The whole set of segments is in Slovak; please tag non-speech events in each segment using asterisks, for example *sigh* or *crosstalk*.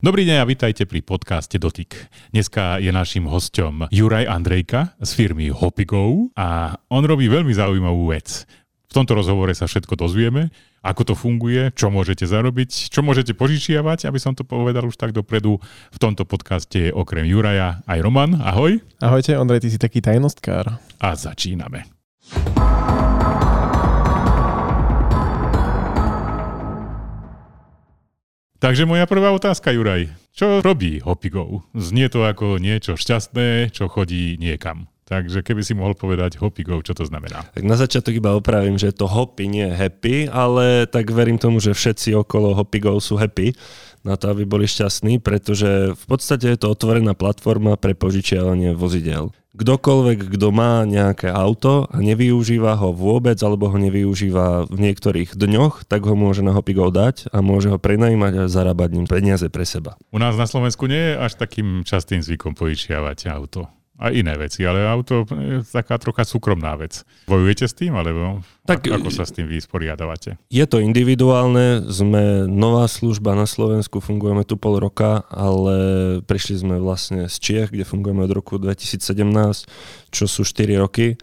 Dobrý deň a vítajte pri podcaste Dotyk. Dneska je našim hosťom Juraj Andrejka z firmy Hopigo a on robí veľmi zaujímavú vec. V tomto rozhovore sa všetko dozvieme, ako to funguje, čo môžete zarobiť, čo môžete požičiavať, aby som to povedal už tak dopredu. V tomto podcaste je okrem Juraja aj Roman. Ahoj. Ahojte, Ondrej, ty si taký tajnostkár. A začíname. Takže moja prvá otázka, Juraj. Čo robí Hopigo? Znie to ako niečo šťastné, čo chodí niekam. Takže keby si mohol povedať Hopigo, čo to znamená? Tak na začiatok iba opravím, že to Hopi nie je happy, ale tak verím tomu, že všetci okolo Hopigo sú happy na to, aby boli šťastní, pretože v podstate je to otvorená platforma pre požičiavanie vozidel kdokoľvek, kto má nejaké auto a nevyužíva ho vôbec alebo ho nevyužíva v niektorých dňoch, tak ho môže na Hopigo dať a môže ho prenajímať a zarábať ním peniaze pre seba. U nás na Slovensku nie je až takým častým zvykom požičiavať auto a iné veci, ale auto je taká trocha súkromná vec. Bojujete s tým, alebo tak, ako sa s tým vysporiadavate? Je to individuálne, sme nová služba na Slovensku, fungujeme tu pol roka, ale prišli sme vlastne z Čiech, kde fungujeme od roku 2017, čo sú 4 roky.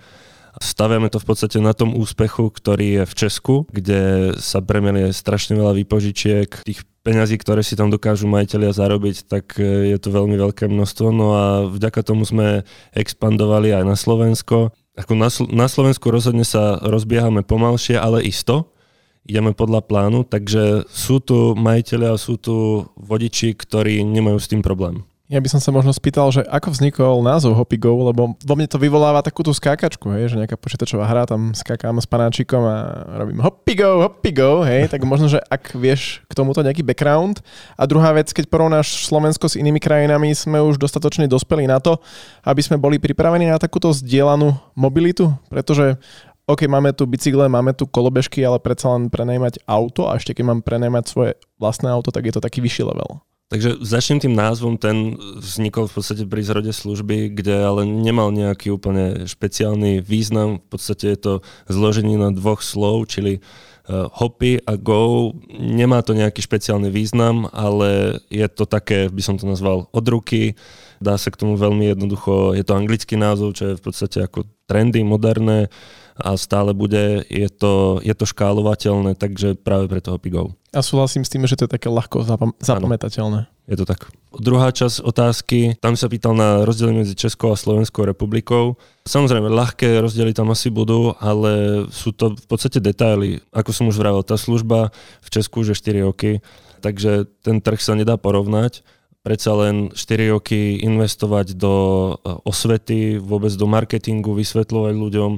Staviame to v podstate na tom úspechu, ktorý je v Česku, kde sa premelie strašne veľa výpožičiek. Tých peňazí, ktoré si tam dokážu majiteľia zarobiť, tak e, je to veľmi veľké množstvo. No a vďaka tomu sme expandovali aj na Slovensko. Ako na, Sl- na Slovensku rozhodne sa rozbiehame pomalšie, ale isto. Ideme podľa plánu, takže sú tu majiteľia, sú tu vodiči, ktorí nemajú s tým problém. Ja by som sa možno spýtal, že ako vznikol názov Hoppy Go, lebo vo mne to vyvoláva takúto skákačku, hej, že nejaká počítačová hra, tam skákam s panáčikom a robím Hoppy Go, Hoppy Go, hej, tak možno, že ak vieš k tomuto nejaký background. A druhá vec, keď porovnáš Slovensko s inými krajinami, sme už dostatočne dospeli na to, aby sme boli pripravení na takúto zdieľanú mobilitu, pretože OK, máme tu bicykle, máme tu kolobežky, ale predsa len prenajmať auto a ešte keď mám prenajmať svoje vlastné auto, tak je to taký vyšší level. Takže začnem tým názvom, ten vznikol v podstate pri zrode služby, kde ale nemal nejaký úplne špeciálny význam. V podstate je to zloženie na dvoch slov, čili uh, hoppy a go. Nemá to nejaký špeciálny význam, ale je to také, by som to nazval, od ruky. Dá sa k tomu veľmi jednoducho, je to anglický názov, čo je v podstate ako trendy, moderné a stále bude, je to, je to škálovateľné, takže práve preto Hoppy Go. A súhlasím s tým, že to je také ľahko zapam- zapamätateľné. Je to tak. Druhá časť otázky, tam sa pýtal na rozdiel medzi Českou a Slovenskou republikou. Samozrejme, ľahké rozdiely tam asi budú, ale sú to v podstate detaily. Ako som už vravel, tá služba v Česku už je 4 roky, takže ten trh sa nedá porovnať predsa len 4 roky investovať do eh, osvety, vôbec do marketingu, vysvetľovať ľuďom,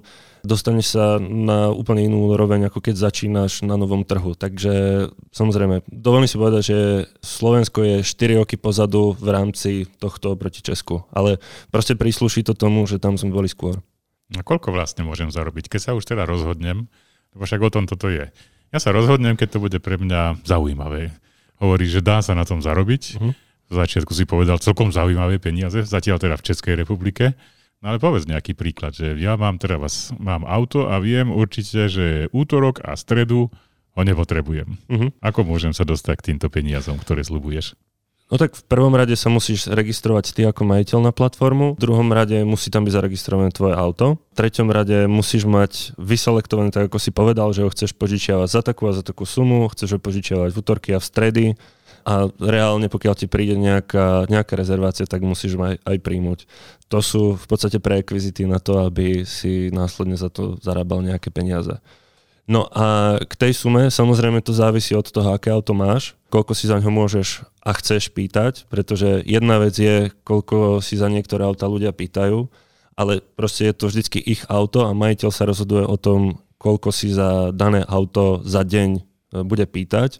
dostaneš sa na úplne inú úroveň, ako keď začínaš na novom trhu. Takže samozrejme, dovolím si povedať, že Slovensko je 4 roky pozadu v rámci tohto proti Česku. Ale proste prísluší to tomu, že tam sme boli skôr. A koľko vlastne môžem zarobiť, keď sa už teda rozhodnem? Lebo však o tom toto je. Ja sa rozhodnem, keď to bude pre mňa zaujímavé. Hovorí, že dá sa na tom zarobiť. Uh-huh. V začiatku si povedal celkom zaujímavé peniaze, zatiaľ teda v Českej republike. No ale povedz nejaký príklad, že ja mám teda vás, mám auto a viem určite, že útorok a stredu ho nepotrebujem. Uh-huh. Ako môžem sa dostať k týmto peniazom, ktoré slubuješ? No tak v prvom rade sa musíš registrovať ty ako majiteľ na platformu, v druhom rade musí tam byť zaregistrované tvoje auto, v treťom rade musíš mať vyselektované, tak ako si povedal, že ho chceš požičiavať za takú a za takú sumu, chceš ho požičiavať v útorky a v stredy, a reálne pokiaľ ti príde nejaká, nejaká rezervácia, tak musíš aj, aj príjmuť. To sú v podstate preekvizity na to, aby si následne za to zarábal nejaké peniaze. No a k tej sume samozrejme to závisí od toho, aké auto máš, koľko si za ňo môžeš a chceš pýtať, pretože jedna vec je, koľko si za niektoré auta ľudia pýtajú, ale proste je to vždycky ich auto a majiteľ sa rozhoduje o tom, koľko si za dané auto za deň e, bude pýtať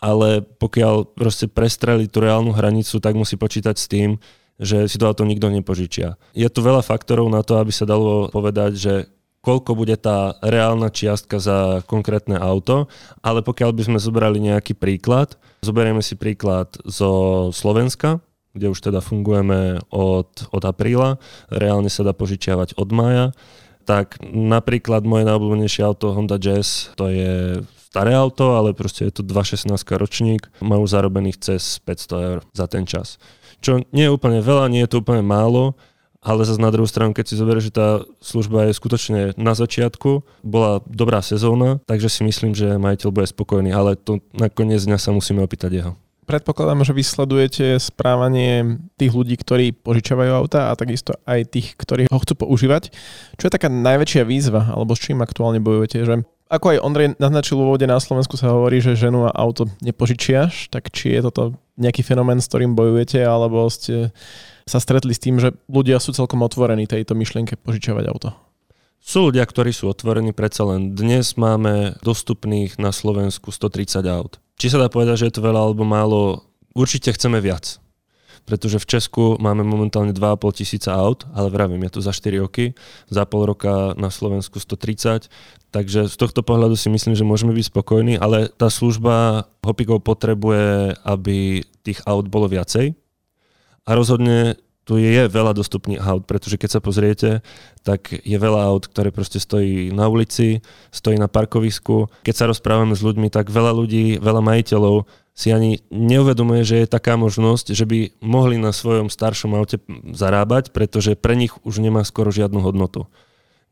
ale pokiaľ proste prestreli tú reálnu hranicu, tak musí počítať s tým, že si to nikto nepožičia. Je tu veľa faktorov na to, aby sa dalo povedať, že koľko bude tá reálna čiastka za konkrétne auto, ale pokiaľ by sme zobrali nejaký príklad, zoberieme si príklad zo Slovenska, kde už teda fungujeme od, od apríla, reálne sa dá požičiavať od mája, tak napríklad moje najobľúbenejšie auto Honda Jazz, to je staré auto, ale proste je to 2.16 ročník, majú zarobených cez 500 eur za ten čas. Čo nie je úplne veľa, nie je to úplne málo, ale zase na druhú stranu, keď si zoberieš, že tá služba je skutočne na začiatku, bola dobrá sezóna, takže si myslím, že majiteľ bude spokojný, ale to nakoniec dňa sa musíme opýtať jeho. Predpokladám, že vysledujete správanie tých ľudí, ktorí požičavajú auta a takisto aj tých, ktorí ho chcú používať. Čo je taká najväčšia výzva, alebo s čím aktuálne bojujete? Že ako aj Ondrej naznačil v úvode, na Slovensku sa hovorí, že ženu a auto nepožičiaš, tak či je toto nejaký fenomén, s ktorým bojujete, alebo ste sa stretli s tým, že ľudia sú celkom otvorení tejto myšlienke požičiavať auto? Sú ľudia, ktorí sú otvorení, predsa len dnes máme dostupných na Slovensku 130 aut. Či sa dá povedať, že je to veľa alebo málo, určite chceme viac. Pretože v Česku máme momentálne 2,5 tisíca aut, ale vravím, je to za 4 roky, za pol roka na Slovensku 130, takže z tohto pohľadu si myslím, že môžeme byť spokojní, ale tá služba Hopikov potrebuje, aby tých aut bolo viacej, a rozhodne tu je veľa dostupných aut, pretože keď sa pozriete, tak je veľa aut, ktoré proste stojí na ulici, stojí na parkovisku. Keď sa rozprávame s ľuďmi, tak veľa ľudí, veľa majiteľov si ani neuvedomuje, že je taká možnosť, že by mohli na svojom staršom aute zarábať, pretože pre nich už nemá skoro žiadnu hodnotu.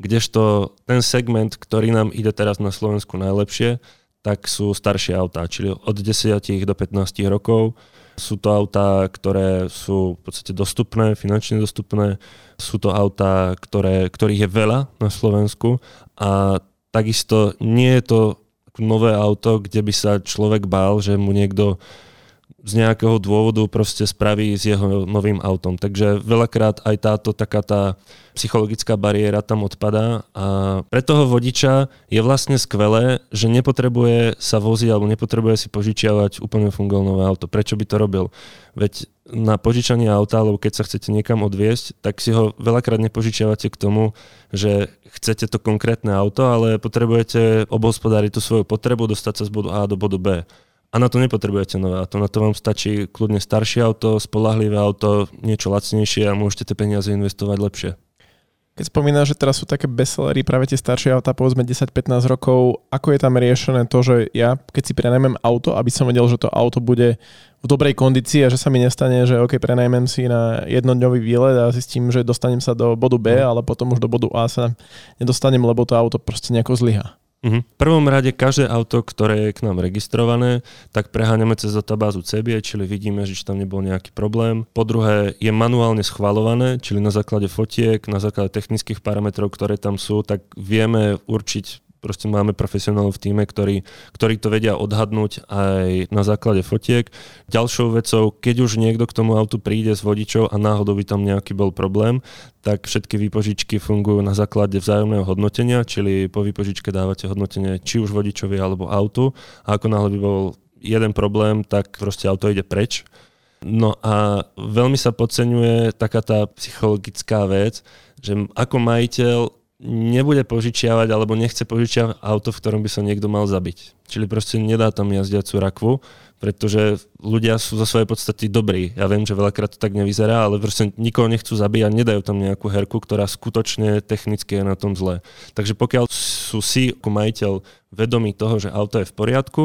Kdežto ten segment, ktorý nám ide teraz na Slovensku najlepšie, tak sú staršie autá, čili od 10 do 15 rokov sú to autá, ktoré sú v podstate dostupné, finančne dostupné. Sú to autá, ktoré, ktorých je veľa na Slovensku a takisto nie je to nové auto, kde by sa človek bál, že mu niekto z nejakého dôvodu proste spraví s jeho novým autom. Takže veľakrát aj táto taká tá psychologická bariéra tam odpadá a pre toho vodiča je vlastne skvelé, že nepotrebuje sa voziť alebo nepotrebuje si požičiavať úplne fungovné auto. Prečo by to robil? Veď na požičanie auta, alebo keď sa chcete niekam odviesť, tak si ho veľakrát nepožičiavate k tomu, že chcete to konkrétne auto, ale potrebujete obhospodáriť tú svoju potrebu, dostať sa z bodu A do bodu B. A na to nepotrebujete nové auto, na to vám stačí kľudne staršie auto, spolahlivé auto, niečo lacnejšie a môžete tie peniaze investovať lepšie. Keď spomínaš, že teraz sú také bestsellery, práve tie staršie auta, povedzme 10-15 rokov, ako je tam riešené to, že ja, keď si prenajmem auto, aby som vedel, že to auto bude v dobrej kondícii a že sa mi nestane, že OK, prenajmem si na jednodňový výlet a zistím, že dostanem sa do bodu B, mhm. ale potom už do bodu A sa nedostanem, lebo to auto proste nejako zlyha. Uh-huh. V prvom rade každé auto, ktoré je k nám registrované, tak preháňame cez databázu CBI, čili vidíme, že tam nebol nejaký problém. Po druhé, je manuálne schvalované, čili na základe fotiek, na základe technických parametrov, ktoré tam sú, tak vieme určiť proste máme profesionálov v týme, ktorí, ktorí to vedia odhadnúť aj na základe fotiek. Ďalšou vecou, keď už niekto k tomu autu príde s vodičou a náhodou by tam nejaký bol problém, tak všetky výpožičky fungujú na základe vzájomného hodnotenia, čili po výpožičke dávate hodnotenie či už vodičovi alebo autu a ako náhle by bol jeden problém, tak proste auto ide preč. No a veľmi sa podceňuje taká tá psychologická vec, že ako majiteľ nebude požičiavať alebo nechce požičiavať auto, v ktorom by sa niekto mal zabiť. Čili proste nedá tam jazdiacu rakvu, pretože ľudia sú zo svojej podstate dobrí. Ja viem, že veľakrát to tak nevyzerá, ale proste nikoho nechcú zabíjať, nedajú tam nejakú herku, ktorá skutočne technicky je na tom zle. Takže pokiaľ sú si ako majiteľ vedomí toho, že auto je v poriadku,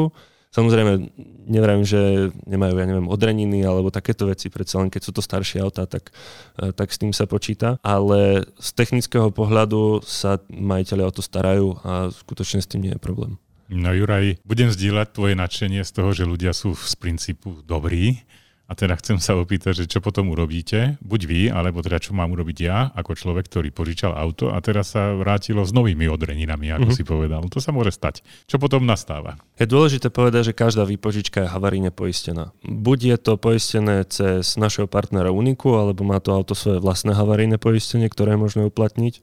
Samozrejme, neviem, že nemajú, ja neviem, odreniny alebo takéto veci, predsa len keď sú to staršie autá, tak, eh, tak s tým sa počíta. Ale z technického pohľadu sa majiteľi o to starajú a skutočne s tým nie je problém. No Juraj, budem zdieľať tvoje nadšenie z toho, že ľudia sú z princípu dobrí a teda chcem sa opýtať, že čo potom urobíte, buď vy, alebo teda čo mám urobiť ja, ako človek, ktorý požičal auto a teraz sa vrátilo s novými odreninami, ako mm-hmm. si povedal. To sa môže stať. Čo potom nastáva? Je dôležité povedať, že každá výpožička je havaríne poistená. Buď je to poistené cez našeho partnera Uniku, alebo má to auto svoje vlastné havaríne poistenie, ktoré je možné uplatniť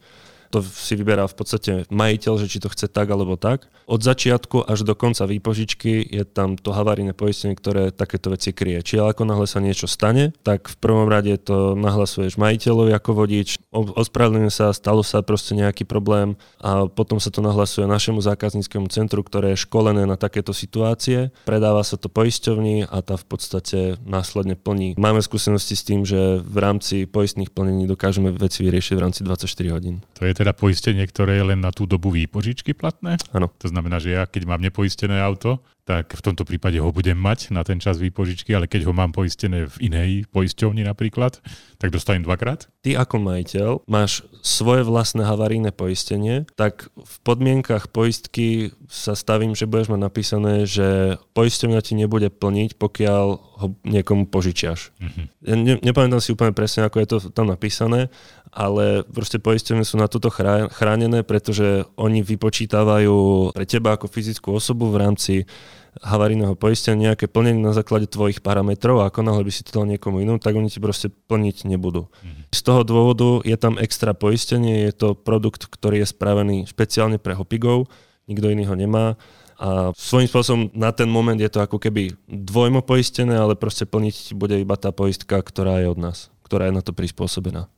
to si vyberá v podstate majiteľ, že či to chce tak alebo tak. Od začiatku až do konca výpožičky je tam to havarijné poistenie, ktoré takéto veci kryje. Čiže ako náhle sa niečo stane, tak v prvom rade to nahlasuješ majiteľovi ako vodič, ospravedlňuje sa, stalo sa proste nejaký problém a potom sa to nahlasuje našemu zákazníckému centru, ktoré je školené na takéto situácie. Predáva sa to poisťovni a tá v podstate následne plní. Máme skúsenosti s tým, že v rámci poistných plnení dokážeme veci vyriešiť v rámci 24 hodín. To je teda poistenie, ktoré je len na tú dobu výpožičky platné? Áno. To znamená, že ja keď mám nepoistené auto, tak v tomto prípade ho budem mať na ten čas výpožičky, ale keď ho mám poistené v inej poisťovni napríklad, tak dostanem dvakrát? Ty ako majiteľ máš svoje vlastné havarijné poistenie, tak v podmienkach poistky sa stavím, že budeš mať napísané, že poisťovňa ti nebude plniť, pokiaľ ho niekomu požičiaš. Uh-huh. Ja ne, nepamätám si úplne presne, ako je to tam napísané, ale proste poistenie sú na toto chránené, pretože oni vypočítavajú pre teba ako fyzickú osobu v rámci havarijného poistenia nejaké plnenie na základe tvojich parametrov a ako náhle by si to dal niekomu inom, tak oni ti proste plniť nebudú. Mm-hmm. Z toho dôvodu je tam extra poistenie, je to produkt, ktorý je spravený špeciálne pre hopigov, nikto iný ho nemá a svojím spôsobom na ten moment je to ako keby dvojmo poistené, ale proste plniť bude iba tá poistka, ktorá je od nás, ktorá je na to prispôsobená.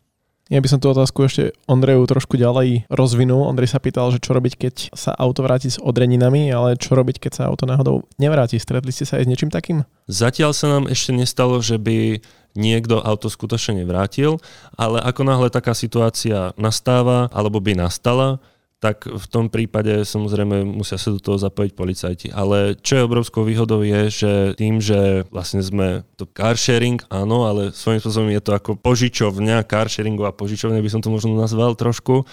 Ja by som tú otázku ešte Ondreju trošku ďalej rozvinul. Ondrej sa pýtal, že čo robiť, keď sa auto vráti s odreninami, ale čo robiť, keď sa auto náhodou nevráti. Stretli ste sa aj s niečím takým? Zatiaľ sa nám ešte nestalo, že by niekto auto skutočne nevrátil, ale ako náhle taká situácia nastáva alebo by nastala, tak v tom prípade samozrejme musia sa do toho zapojiť policajti. Ale čo je obrovskou výhodou je, že tým, že vlastne sme to car sharing, áno, ale svojím spôsobom je to ako požičovňa, car sharingová požičovňa by som to možno nazval trošku,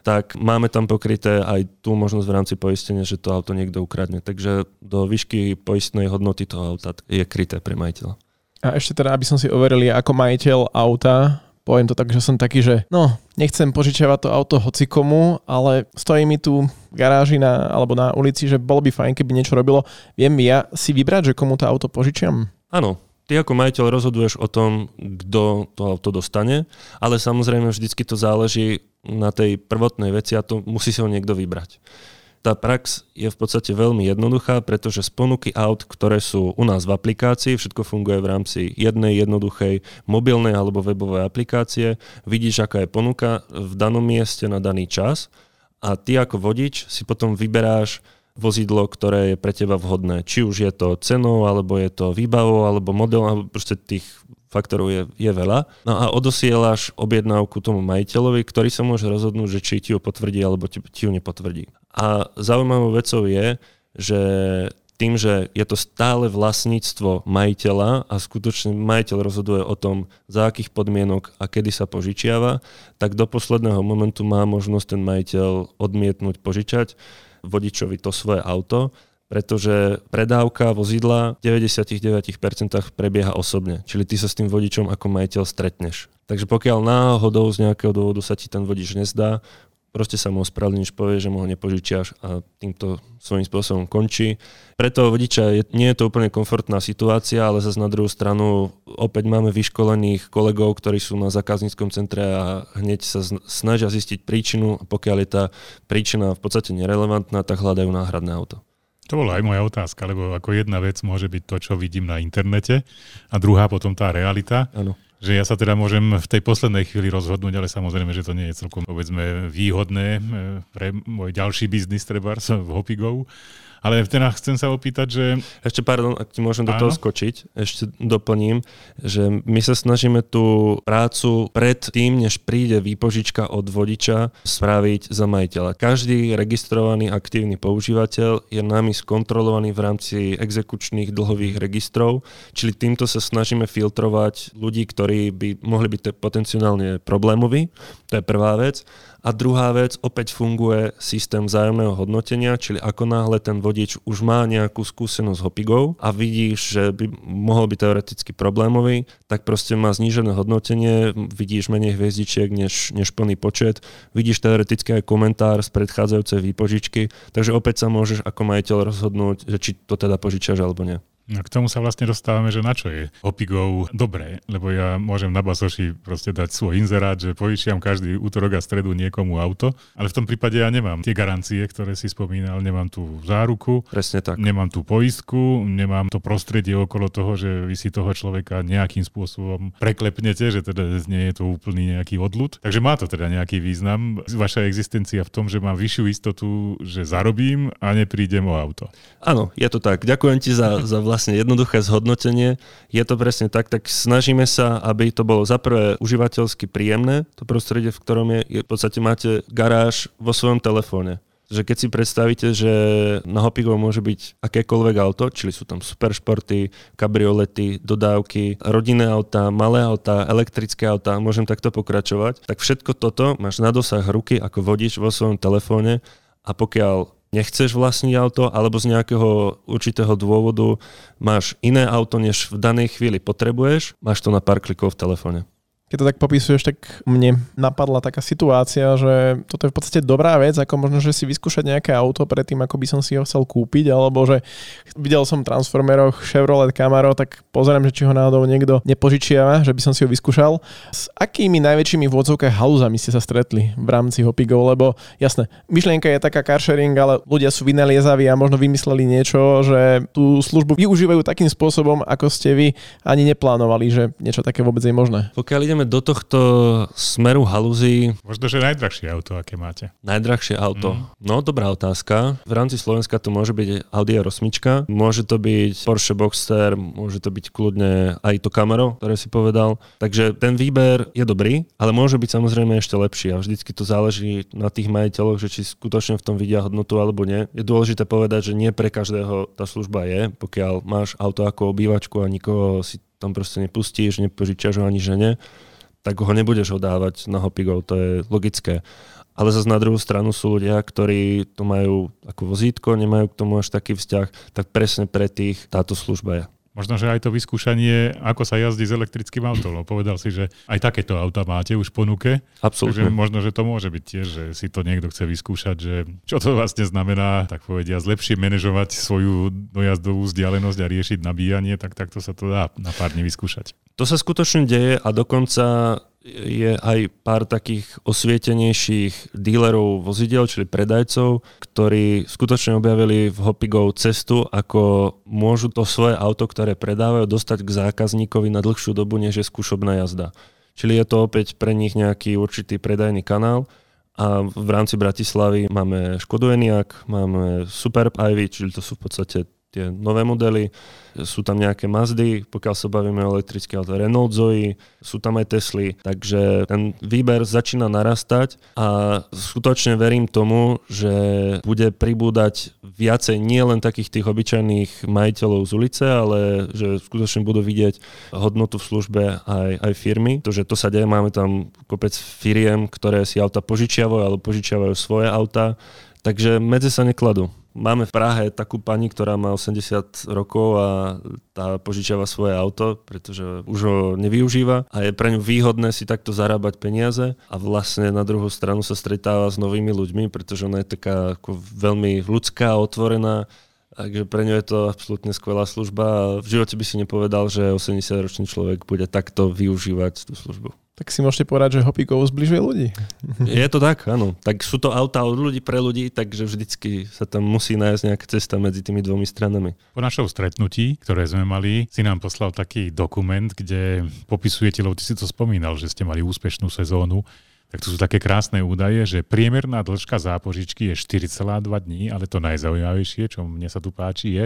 tak máme tam pokryté aj tú možnosť v rámci poistenia, že to auto niekto ukradne. Takže do výšky poistnej hodnoty toho auta je kryté pre majiteľa. A ešte teda, aby som si overil, ako majiteľ auta poviem to tak, že som taký, že no, nechcem požičiavať to auto hocikomu, ale stojí mi tu v garáži na, alebo na ulici, že bolo by fajn, keby niečo robilo. Viem ja si vybrať, že komu to auto požičiam? Áno, ty ako majiteľ rozhoduješ o tom, kto to auto dostane, ale samozrejme vždycky to záleží na tej prvotnej veci a to musí si ho niekto vybrať. Tá prax je v podstate veľmi jednoduchá, pretože z ponuky aut, ktoré sú u nás v aplikácii, všetko funguje v rámci jednej jednoduchej mobilnej alebo webovej aplikácie, vidíš, aká je ponuka v danom mieste na daný čas a ty ako vodič si potom vyberáš vozidlo, ktoré je pre teba vhodné. Či už je to cenou, alebo je to výbavou, alebo model, alebo proste tých faktorov je, je veľa. No a odosielaš objednávku tomu majiteľovi, ktorý sa môže rozhodnúť, že či ti ju potvrdí alebo ti, ti ju nepotvrdí. A zaujímavou vecou je, že tým, že je to stále vlastníctvo majiteľa a skutočne majiteľ rozhoduje o tom, za akých podmienok a kedy sa požičiava, tak do posledného momentu má možnosť ten majiteľ odmietnúť požičať vodičovi to svoje auto pretože predávka vozidla v 99% prebieha osobne. Čili ty sa s tým vodičom ako majiteľ stretneš. Takže pokiaľ náhodou z nejakého dôvodu sa ti ten vodič nezdá, proste sa mu ospravedlníš, povie, že mu ho nepožičiaš a týmto svojím spôsobom končí. Pre toho vodiča je, nie je to úplne komfortná situácia, ale zase na druhú stranu opäť máme vyškolených kolegov, ktorí sú na zákazníckom centre a hneď sa snažia zistiť príčinu a pokiaľ je tá príčina v podstate nerelevantná, tak hľadajú náhradné auto. To bola aj moja otázka, lebo ako jedna vec môže byť to, čo vidím na internete a druhá potom tá realita. Ano. Že ja sa teda môžem v tej poslednej chvíli rozhodnúť, ale samozrejme, že to nie je celkom povedzme výhodné eh, pre môj ďalší biznis, treba v Hopigov ale teda chcem sa opýtať, že... Ešte pardon, ak ti môžem do toho skočiť, ešte doplním, že my sa snažíme tú prácu pred tým, než príde výpožička od vodiča, spraviť za majiteľa. Každý registrovaný aktívny používateľ je nami skontrolovaný v rámci exekučných dlhových registrov, čili týmto sa snažíme filtrovať ľudí, ktorí by mohli byť potenciálne problémoví. To je prvá vec. A druhá vec, opäť funguje systém vzájomného hodnotenia, čili ako náhle ten vodič už má nejakú skúsenosť s hopigou a vidíš, že by mohol byť teoreticky problémový, tak proste má znížené hodnotenie, vidíš menej hviezdičiek než, než plný počet, vidíš teoreticky aj komentár z predchádzajúcej výpožičky, takže opäť sa môžeš ako majiteľ rozhodnúť, že či to teda požičaš alebo nie. No k tomu sa vlastne dostávame, že na čo je Opigov dobré, lebo ja môžem na Basoši proste dať svoj inzerát, že povyšiam každý útorok a stredu niekomu auto, ale v tom prípade ja nemám tie garancie, ktoré si spomínal, nemám tú záruku, Presne tak. nemám tú poistku, nemám to prostredie okolo toho, že vy si toho človeka nejakým spôsobom preklepnete, že teda nie je to úplný nejaký odľud. Takže má to teda nejaký význam. Vaša existencia v tom, že mám vyššiu istotu, že zarobím a neprídem o auto. Áno, je to tak. Ďakujem ti za, za vlastne jednoduché zhodnotenie. Je to presne tak, tak snažíme sa, aby to bolo za prvé užívateľsky príjemné, to prostredie, v ktorom je, je v podstate máte garáž vo svojom telefóne že keď si predstavíte, že na Hopigo môže byť akékoľvek auto, čili sú tam superšporty, kabriolety, dodávky, rodinné autá, malé autá, elektrické autá, môžem takto pokračovať, tak všetko toto máš na dosah ruky ako vodič vo svojom telefóne a pokiaľ nechceš vlastniť auto alebo z nejakého určitého dôvodu máš iné auto, než v danej chvíli potrebuješ, máš to na pár klikov v telefóne keď to tak popisuješ, tak mne napadla taká situácia, že toto je v podstate dobrá vec, ako možno, že si vyskúšať nejaké auto predtým, ako by som si ho chcel kúpiť, alebo že videl som Transformeroch Chevrolet Camaro, tak pozerám, že či ho náhodou niekto nepožičiava, že by som si ho vyskúšal. S akými najväčšími vôdzovkách halúzami ste sa stretli v rámci Hopigo, lebo jasné, myšlienka je taká car sharing, ale ľudia sú vynaliezaví a možno vymysleli niečo, že tú službu využívajú takým spôsobom, ako ste vy ani neplánovali, že niečo také vôbec je možné. Pokiaľ ideme ideme do tohto smeru halúzy... Možno, že najdrahšie auto, aké máte. Najdrahšie auto. Mm. No, dobrá otázka. V rámci Slovenska to môže byť Audi R8, môže to byť Porsche Boxster, môže to byť kľudne aj to Camaro, ktoré si povedal. Takže ten výber je dobrý, ale môže byť samozrejme ešte lepší a vždycky to záleží na tých majiteľoch, že či skutočne v tom vidia hodnotu alebo nie. Je dôležité povedať, že nie pre každého tá služba je, pokiaľ máš auto ako obývačku a nikoho si tam proste nepustíš, nepožičaš ho ani žene, tak ho nebudeš hodávať na hopigov, to je logické. Ale zase na druhú stranu sú ľudia, ktorí to majú ako vozítko, nemajú k tomu až taký vzťah, tak presne pre tých táto služba je. Možno, že aj to vyskúšanie, ako sa jazdí s elektrickým autom. No, povedal si, že aj takéto auta máte už v ponuke. Absolutne. Takže možno, že to môže byť tiež, že si to niekto chce vyskúšať, že čo to vlastne znamená, tak povedia, lepšie manažovať svoju dojazdovú vzdialenosť a riešiť nabíjanie, tak takto sa to dá na pár dní vyskúšať. To sa skutočne deje a dokonca je aj pár takých osvietenejších dílerov vozidel, čili predajcov, ktorí skutočne objavili v Hopigov cestu, ako môžu to svoje auto, ktoré predávajú, dostať k zákazníkovi na dlhšiu dobu, než je skúšobná jazda. Čili je to opäť pre nich nejaký určitý predajný kanál. A v rámci Bratislavy máme Škodu Enyaq, máme Superb Ivy, čili to sú v podstate tie nové modely, sú tam nejaké Mazdy, pokiaľ sa bavíme o elektrické auto, Renault Zoe, sú tam aj Tesly, takže ten výber začína narastať a skutočne verím tomu, že bude pribúdať viacej nie len takých tých obyčajných majiteľov z ulice, ale že skutočne budú vidieť hodnotu v službe aj, aj firmy. To, že to sa deje, máme tam kopec firiem, ktoré si auta požičiavajú alebo požičiavajú svoje auta, takže medzi sa nekladú. Máme v Prahe takú pani, ktorá má 80 rokov a tá požičiava svoje auto, pretože už ho nevyužíva. A je pre ňu výhodné si takto zarábať peniaze a vlastne na druhú stranu sa stretáva s novými ľuďmi, pretože ona je taká ako veľmi ľudská, otvorená, Takže pre ňu je to absolútne skvelá služba a v živote by si nepovedal, že 80-ročný človek bude takto využívať tú službu tak si môžete povedať, že Hopikov zbližuje ľudí. Je to tak, áno. Tak sú to autá od ľudí pre ľudí, takže vždycky sa tam musí nájsť nejaká cesta medzi tými dvomi stranami. Po našom stretnutí, ktoré sme mali, si nám poslal taký dokument, kde popisujete, lebo ty si to spomínal, že ste mali úspešnú sezónu tak to sú také krásne údaje, že priemerná dĺžka zápožičky je 4,2 dní, ale to najzaujímavejšie, čo mne sa tu páči, je,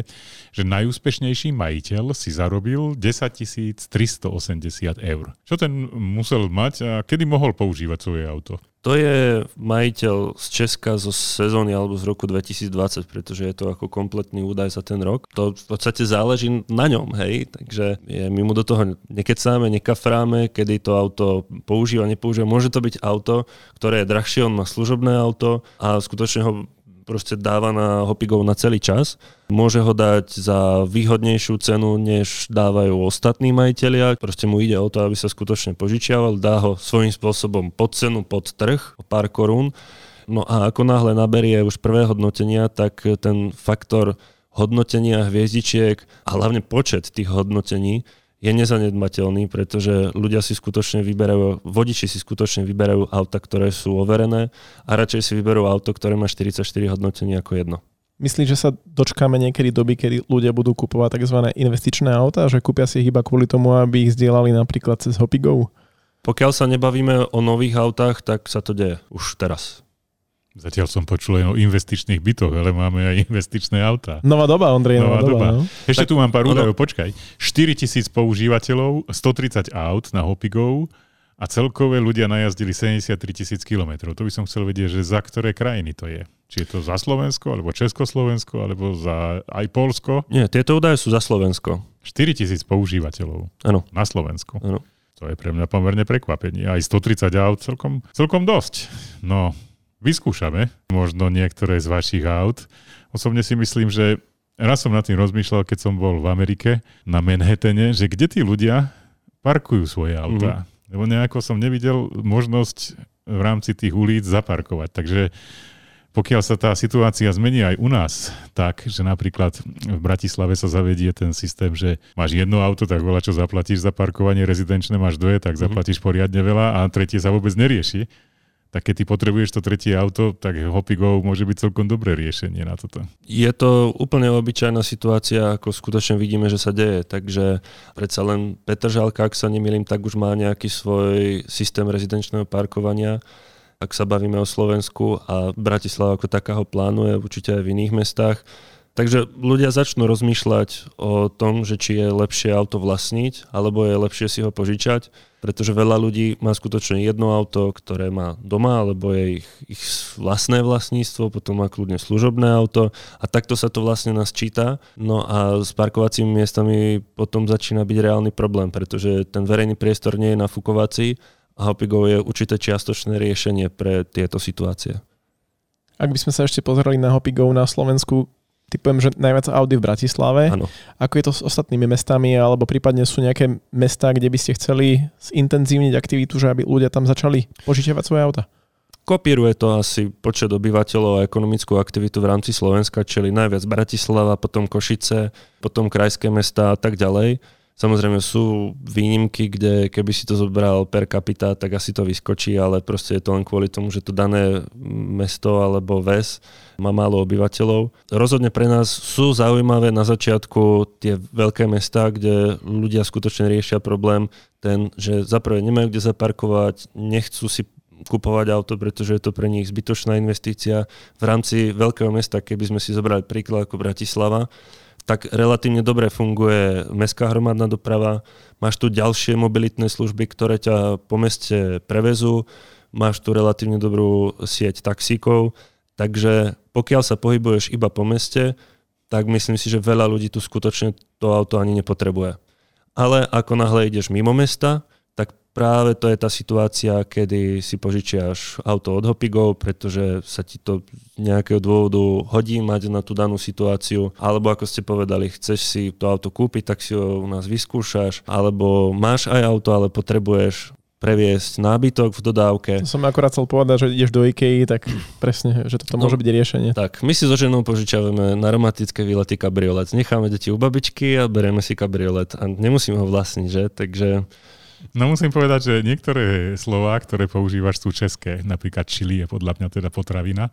že najúspešnejší majiteľ si zarobil 10 380 eur. Čo ten musel mať a kedy mohol používať svoje auto? To je majiteľ z Česka zo sezóny alebo z roku 2020, pretože je to ako kompletný údaj za ten rok. To v podstate záleží na ňom, hej, takže je, my mu do toho nekecáme, nekafráme, kedy to auto používa, nepoužíva. Môže to byť auto, ktoré je drahšie, on má služobné auto a skutočne ho proste dáva na hopigov na celý čas. Môže ho dať za výhodnejšiu cenu, než dávajú ostatní majiteľia. Proste mu ide o to, aby sa skutočne požičiaval, dá ho svojím spôsobom pod cenu, pod trh, o pár korún. No a ako náhle naberie už prvé hodnotenia, tak ten faktor hodnotenia hviezdičiek a hlavne počet tých hodnotení je nezanedbateľný, pretože ľudia si skutočne vyberajú, vodiči si skutočne vyberajú auta, ktoré sú overené a radšej si vyberú auto, ktoré má 44 hodnotení ako jedno. Myslíš, že sa dočkáme niekedy doby, kedy ľudia budú kupovať tzv. investičné auta, že kúpia si ich iba kvôli tomu, aby ich zdieľali napríklad cez Hopigov? Pokiaľ sa nebavíme o nových autách, tak sa to deje už teraz. Zatiaľ som počul len o investičných bytoch, ale máme aj investičné autá. Nová doba, Ondrej, nová, nová doba. No. Ešte tak, tu mám pár údajov, počkaj. 4 tisíc používateľov, 130 aut na Hopigov a celkové ľudia najazdili 73 tisíc kilometrov. To by som chcel vedieť, že za ktoré krajiny to je. Či je to za Slovensko, alebo Československo, alebo za aj Polsko? Nie, tieto údaje sú za Slovensko. 4 tisíc používateľov ano. na Slovensku. Ano. To je pre mňa pomerne prekvapenie. Aj 130 aut celkom, celkom dosť. No, vyskúšame možno niektoré z vašich aut. Osobne si myslím, že raz som nad tým rozmýšľal, keď som bol v Amerike na Manhattane, že kde tí ľudia parkujú svoje autá. Mm. Lebo nejako som nevidel možnosť v rámci tých ulic zaparkovať. Takže pokiaľ sa tá situácia zmení aj u nás, tak, že napríklad v Bratislave sa zavedie ten systém, že máš jedno auto, tak veľa čo zaplatíš za parkovanie, rezidenčné máš dve, tak mhm. zaplatíš poriadne veľa a tretie sa vôbec nerieši tak keď ty potrebuješ to tretie auto, tak Hopigo môže byť celkom dobré riešenie na toto. Je to úplne obyčajná situácia, ako skutočne vidíme, že sa deje, takže predsa len Petržalka, ak sa nemýlim, tak už má nejaký svoj systém rezidenčného parkovania, ak sa bavíme o Slovensku a Bratislava ako taká ho plánuje, určite aj v iných mestách. Takže ľudia začnú rozmýšľať o tom, že či je lepšie auto vlastniť, alebo je lepšie si ho požičať pretože veľa ľudí má skutočne jedno auto, ktoré má doma, alebo je ich, ich vlastné vlastníctvo, potom má kľudne služobné auto a takto sa to vlastne nás číta. No a s parkovacími miestami potom začína byť reálny problém, pretože ten verejný priestor nie je nafúkovací a Hopigo je určité čiastočné riešenie pre tieto situácie. Ak by sme sa ešte pozreli na Hopigo na Slovensku, typujem, že najviac Audi v Bratislave. Ano. Ako je to s ostatnými mestami, alebo prípadne sú nejaké mesta, kde by ste chceli zintenzívniť aktivitu, že aby ľudia tam začali požičiavať svoje auta? Kopíruje to asi počet obyvateľov a ekonomickú aktivitu v rámci Slovenska, čili najviac Bratislava, potom Košice, potom krajské mesta a tak ďalej. Samozrejme sú výnimky, kde keby si to zobral per capita, tak asi to vyskočí, ale proste je to len kvôli tomu, že to dané mesto alebo ves má málo obyvateľov. Rozhodne pre nás sú zaujímavé na začiatku tie veľké mesta, kde ľudia skutočne riešia problém ten, že zaprvé nemajú kde zaparkovať, nechcú si kupovať auto, pretože je to pre nich zbytočná investícia. V rámci veľkého mesta, keby sme si zobrali príklad ako Bratislava, tak relatívne dobre funguje mestská hromadná doprava, máš tu ďalšie mobilitné služby, ktoré ťa po meste prevezú, máš tu relatívne dobrú sieť taxíkov, takže pokiaľ sa pohybuješ iba po meste, tak myslím si, že veľa ľudí tu skutočne to auto ani nepotrebuje. Ale ako náhle ideš mimo mesta, práve to je tá situácia, kedy si požičiaš auto od Hopigov, pretože sa ti to nejakého dôvodu hodí mať na tú danú situáciu, alebo ako ste povedali, chceš si to auto kúpiť, tak si ho u nás vyskúšaš, alebo máš aj auto, ale potrebuješ previesť nábytok v dodávke. To som akorát chcel povedať, že ideš do IKEA, tak *clears throat* presne, že toto no, môže byť riešenie. Tak, my si so ženou požičiavame na romantické výlety kabriolet. Necháme deti u babičky a berieme si kabriolet a nemusíme ho vlastniť, že? Takže No musím povedať, že niektoré slová, ktoré používaš, sú české. Napríklad čili je podľa mňa teda potravina.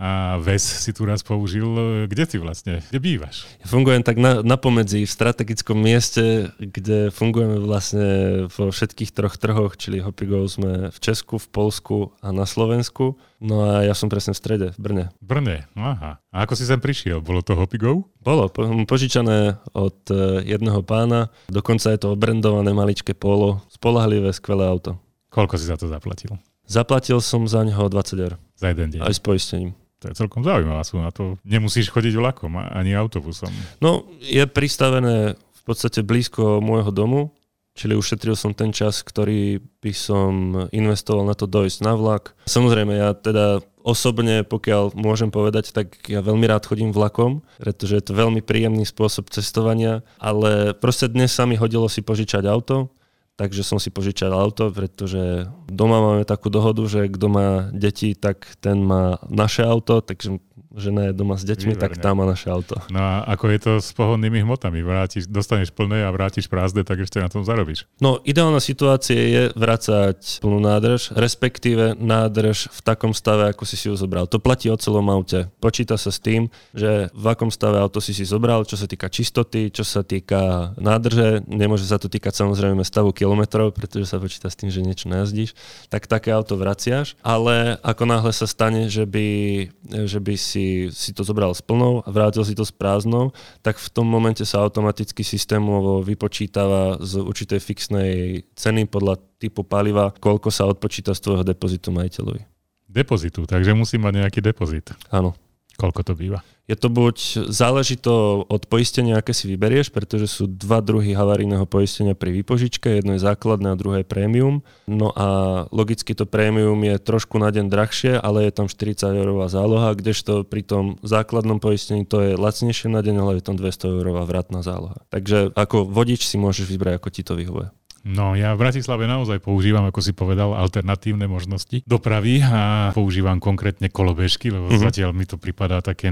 A ves si tu raz použil. Kde ty vlastne? Kde bývaš? Ja fungujem tak na, na pomedzi, v strategickom mieste, kde fungujeme vlastne vo všetkých troch trhoch, čili Hopigov sme v Česku, v Polsku a na Slovensku. No a ja som presne v strede, v Brne. Brne, no aha. A ako si sem prišiel? Bolo to Hopigov? Bolo, po, požičané od e, jedného pána. Dokonca je to obrendované maličké polo. Spolahlivé, skvelé auto. Koľko si za to zaplatil? Zaplatil som za neho 20 eur. Za jeden deň? Aj s poistením. To je celkom zaujímavá na to. Nemusíš chodiť vlakom ani autobusom. No, je pristavené v podstate blízko môjho domu, čili ušetril som ten čas, ktorý by som investoval na to dojsť na vlak. Samozrejme, ja teda osobne, pokiaľ môžem povedať, tak ja veľmi rád chodím vlakom, pretože je to veľmi príjemný spôsob cestovania, ale proste dnes sa mi hodilo si požičať auto, takže som si požičal auto, pretože doma máme takú dohodu, že kto má deti, tak ten má naše auto, takže žena je doma s deťmi, Výborné. tak tam má naše auto. No a ako je to s pohonnými hmotami? Vrátiš, dostaneš plné a vrátiš prázdne, tak ešte na tom zarobíš. No ideálna situácia je vrácať plnú nádrž, respektíve nádrž v takom stave, ako si si ju zobral. To platí o celom aute. Počíta sa s tým, že v akom stave auto si si zobral, čo sa týka čistoty, čo sa týka nádrže, nemôže sa to týkať samozrejme stavu kilometrov, pretože sa počíta s tým, že niečo najazdíš, tak také auto vraciaš, ale ako náhle sa stane, že by, že by si si, si to zobral s plnou a vrátil si to s prázdnou, tak v tom momente sa automaticky systémovo vypočítava z určitej fixnej ceny podľa typu paliva, koľko sa odpočíta z tvojho depozitu majiteľovi. Depozitu, takže musí mať nejaký depozit. Áno. Koľko to býva? Je to buď, záleží to od poistenia, aké si vyberieš, pretože sú dva druhy havarijného poistenia pri výpožičke, jedno je základné a druhé je prémium. No a logicky to prémium je trošku na deň drahšie, ale je tam 40 eurová záloha, kdežto pri tom základnom poistení to je lacnejšie na deň, ale je tam 200 eurová vratná záloha. Takže ako vodič si môžeš vybrať, ako ti to vyhovuje. No ja v Bratislave naozaj používam, ako si povedal, alternatívne možnosti dopravy a používam konkrétne kolobežky, lebo uh-huh. zatiaľ mi to pripadá také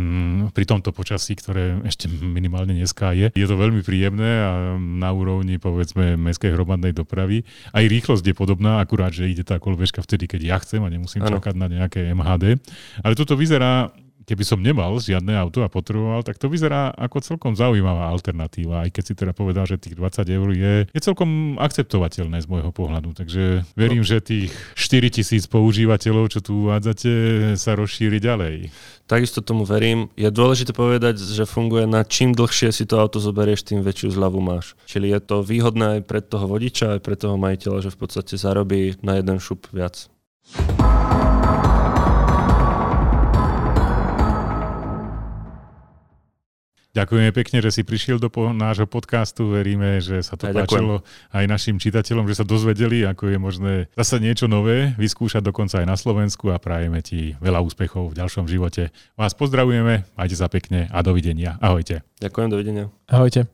pri tomto počasí, ktoré ešte minimálne dneska je. Je to veľmi príjemné a na úrovni povedzme mestskej hromadnej dopravy. Aj rýchlosť je podobná, akurát, že ide tá kolobežka vtedy, keď ja chcem a nemusím ano. čakať na nejaké MHD. Ale toto vyzerá keby som nemal žiadne auto a potreboval, tak to vyzerá ako celkom zaujímavá alternatíva, aj keď si teda povedal, že tých 20 eur je, je celkom akceptovateľné z môjho pohľadu. Takže verím, no. že tých 4000 používateľov, čo tu uvádzate, sa rozšíri ďalej. Takisto tomu verím. Je dôležité povedať, že funguje na čím dlhšie si to auto zoberieš, tým väčšiu zľavu máš. Čili je to výhodné aj pre toho vodiča, aj pre toho majiteľa, že v podstate zarobí na jeden šup viac. Ďakujeme pekne, že si prišiel do po- nášho podcastu. Veríme, že sa to aj páčilo ďakujem. aj našim čitateľom, že sa dozvedeli, ako je možné zase niečo nové vyskúšať dokonca aj na Slovensku a prajeme ti veľa úspechov v ďalšom živote. Vás pozdravujeme, majte sa pekne a dovidenia. Ahojte. Ďakujem, dovidenia. Ahojte.